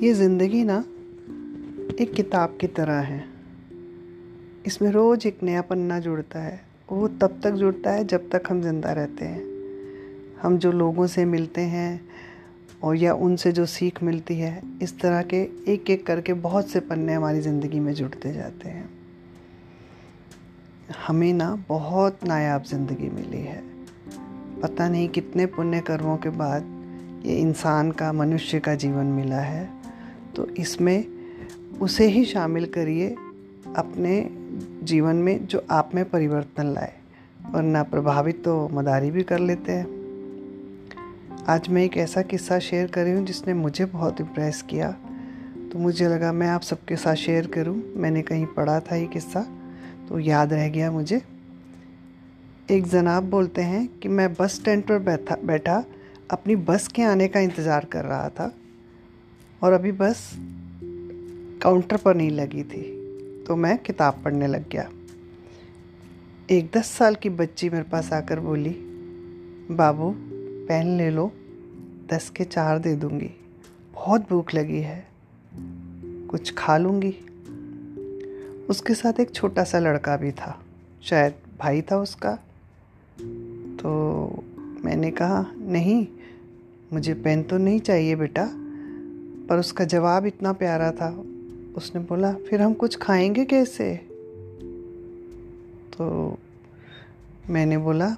ये ज़िंदगी ना एक किताब की तरह है। इसमें रोज़ एक नया पन्ना जुड़ता है। वो तब तक जुड़ता है जब तक हम ज़िंदा रहते हैं। हम जो लोगों से मिलते हैं और या उनसे जो सीख मिलती है, इस तरह के एक एक करके बहुत से पन्ने हमारी ज़िंदगी में जुड़ते जाते हैं। हमें ना बहुत नायाब ज़िंदगी मिली है। पता नहीं कितने पुण्य कर्मों के बाद ये इंसान का, मनुष्य का जीवन मिला है। तो इसमें उसे ही शामिल करिए अपने जीवन में जो आप में परिवर्तन लाए वरना प्रभावित तो मदारी भी कर लेते हैं। आज मैं एक ऐसा किस्सा शेयर कर रही हूँ जिसने मुझे बहुत इम्प्रेस किया। तो मुझे लगा मैं आप सबके साथ शेयर करूँ। मैंने कहीं पढ़ा था ये किस्सा तो याद रह गया मुझे। एक जनाब बोलते हैं कि मैं बस स्टैंड पर बैठा बैठा अपनी बस के आने का इंतज़ार कर रहा था। और अभी बस काउंटर पर नहीं लगी थी तो मैं किताब पढ़ने लग गया। एक दस साल की बच्ची मेरे पास आकर बोली, बाबू, पेन ले लो, दस के चार दे दूँगी। बहुत भूख लगी है, कुछ खा लूँगी। उसके साथ एक छोटा सा लड़का भी था, शायद भाई था उसका। तो मैंने कहा, नहीं, मुझे पेन तो नहीं चाहिए बेटा पर उसका जवाब इतना प्यारा था। उसने बोला, फिर हम कुछ खाएँगे कैसे? तो मैंने बोला,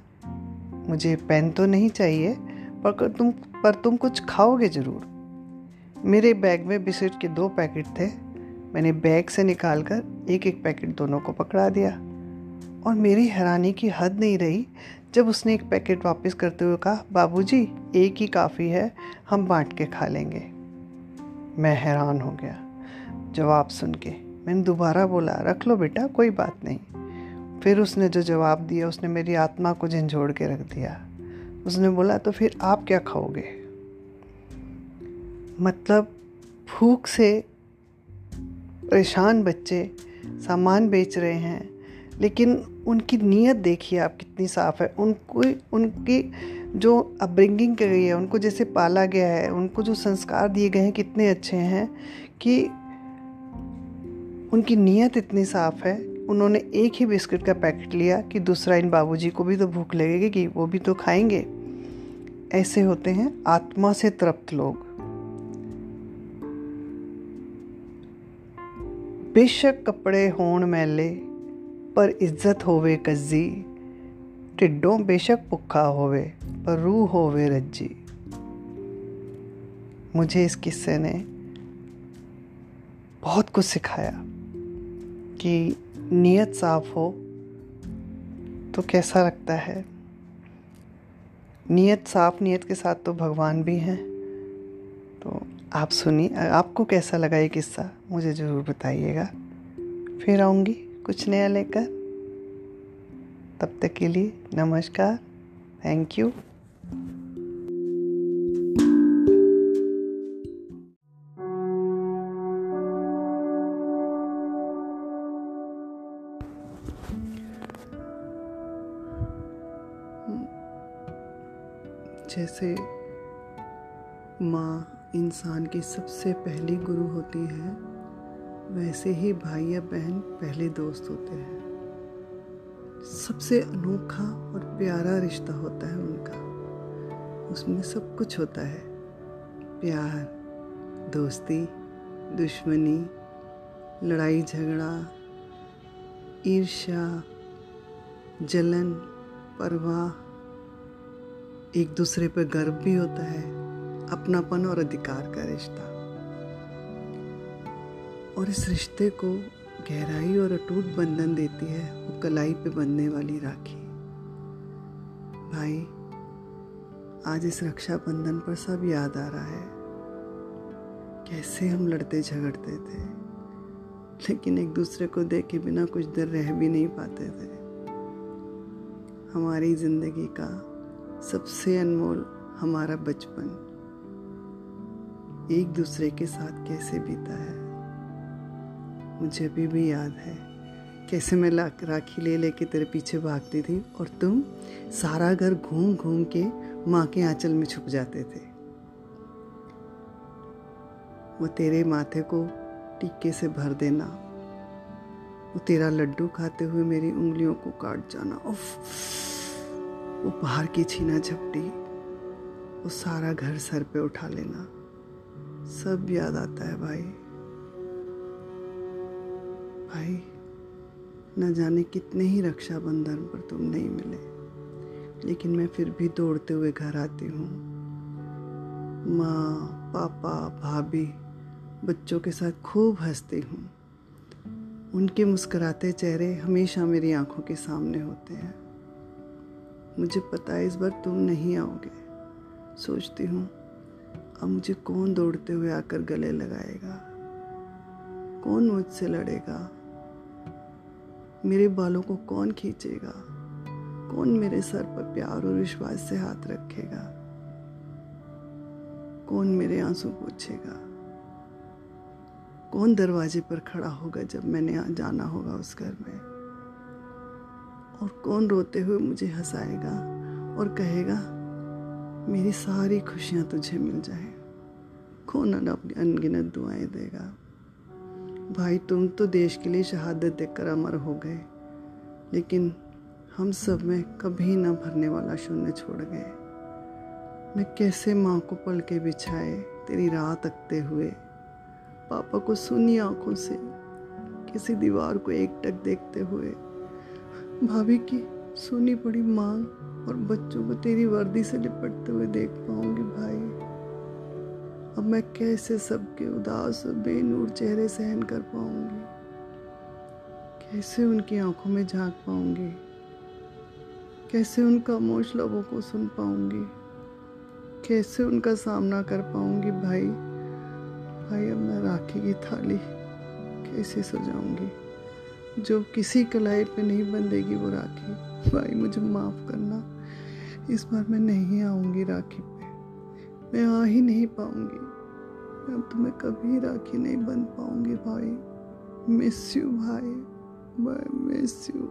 मुझे पेन तो नहीं चाहिए, पर तुम पर तुम कुछ खाओगे ज़रूर। मेरे बैग में बिस्किट के दो पैकेट थे। मैंने बैग से निकाल कर एक एक पैकेट दोनों को पकड़ा दिया। और मेरी हैरानी की हद नहीं रही जब उसने एक पैकेट वापस करते हुए कहा, बाबूजी, एक ही काफ़ी है, हम बांट के खा लेंगे। मैं हैरान हो गया। जवाब सुन के, मैंने दोबारा बोला, रख लो बेटा, कोई बात नहीं। फिर उसने जो जवाब दिया, उसने मेरी आत्मा को झंझोड़ के रख दिया। उसने बोला तो फिर आप क्या खाओगे? मतलब भूख से परेशान बच्चे सामान बेच रहे हैं, लेकिन उनकी नीयत देखिए आप कितनी साफ़ है। उनको, उनकी जो अपब्रिंगिंग की गई है, उनको जैसे पाला गया है, उनको जो संस्कार दिए गए हैं कितने अच्छे हैं कि उनकी नीयत इतनी साफ़ है। उन्होंने एक ही बिस्किट का पैकेट लिया कि दूसरा इन बाबूजी को भी तो भूख लगेगी कि वो भी तो खाएँगे। ऐसे होते हैं आत्मा से तृप्त लोग। बेशक कपड़े होण मैले, पर इज़्ज़त होवे कज्जी, टिड्डों बेशक भुखा होवे। रूह होवे रज्जी। मुझे इस किस्से ने बहुत कुछ सिखाया कि नीयत साफ़ हो तो कैसा लगता है। नीयत साफ़ नीयत के साथ तो भगवान भी हैं। तो आप सुनिए, आपको कैसा लगा ये किस्सा? मुझे ज़रूर बताइएगा। फिर आऊँगी कुछ नया लेकर। तब तक के लिए नमस्कार। थैंक यू जैसे माँ इंसान की सबसे पहली गुरु होती है, वैसे ही भाई या बहन पहले दोस्त होते हैं। सबसे अनोखा और प्यारा रिश्ता होता है उनका। उसमें सब कुछ होता है। प्यार, दोस्ती, दुश्मनी, लड़ाई झगड़ा, ईर्ष्या, जलन, परवाह एक दूसरे पर गर्व भी होता है, अपनापन और अधिकार का रिश्ता। और इस रिश्ते को गहराई और अटूट बंधन देती है, वो कलाई पे बंधने वाली राखी। भाई, आज इस रक्षाबंधन पर सब याद आ रहा है। कैसे हम लड़ते झगड़ते थे, लेकिन एक दूसरे को देखे बिना कुछ देर रह भी नहीं पाते थे। हमारी ज़िंदगी का सबसे अनमोल हमारा बचपन एक दूसरे के साथ कैसे बीता है? मुझे अभी भी याद है। कैसे मैं राखी ले, लेके तेरे पीछे भागती थी और तुम सारा घर घूम घूम के माँ के आंचल में छुप जाते थे। वो तेरे माथे को टीके से भर देना, वो तेरा लड्डू खाते हुए मेरी उंगलियों को काट जाना। उफ। वो बाहर की छीना झपटी, वो सारा घर सर पे उठा लेना। सब याद आता है भाई। भाई, न जाने कितने ही रक्षाबंधन पर तुम नहीं मिले, लेकिन मैं फिर भी दौड़ते हुए घर आती हूँ। माँ, पापा, भाभी, बच्चों के साथ खूब हंसती हूँ। उनके मुस्कुराते चेहरे हमेशा मेरी आँखों के सामने होते हैं। मुझे पता है इस बार तुम नहीं आओगे। सोचती हूँ, अब मुझे कौन दौड़ते हुए आकर गले लगाएगा? कौन मुझसे लड़ेगा? मेरे बालों को कौन खींचेगा? कौन मेरे सर पर प्यार और विश्वास से हाथ रखेगा? कौन मेरे आँसू पूछेगा? कौन दरवाजे पर खड़ा होगा जब मैंने जाना होगा उस घर में? और कौन रोते हुए मुझे हंसाएगा और कहेगा, मेरी सारी खुशियाँ तुझे मिल जाए। कौन अनगिनत दुआएँ देगा। भाई, तुम तो देश के लिए शहादत देकर अमर हो गए, लेकिन हम सब में कभी ना भरने वाला शून्य छोड़ गए। मैं कैसे माँ को पल के बिछाए तेरी राह तकते हुए? पापा को सुनी आँखों से, किसी दीवार को एक टक देखते हुए। भाभी की सुनी पड़ी मांग और बच्चों को तेरी वर्दी से लिपटते हुए देख पाऊँगी भाई। अब मैं कैसे सबके उदास बेनूर चेहरे सहन कर पाऊँगी? कैसे उनकी आँखों में झाँक पाऊँगी? कैसे उनका मोश लबों को सुन पाऊँगी? कैसे उनका सामना कर पाऊँगी भाई? भाई, अब मैं राखी की थाली कैसे सजाऊँगी? जो किसी कलाई पे नहीं बंधेगी वो राखी। भाई, मुझे माफ़ करना। इस बार मैं नहीं आऊँगी राखी पे। मैं आ ही नहीं पाऊँगी। मैं अब तुम्हें कभी राखी नहीं बन पाऊँगी, भाई। मिस यू भाई। Bye miss you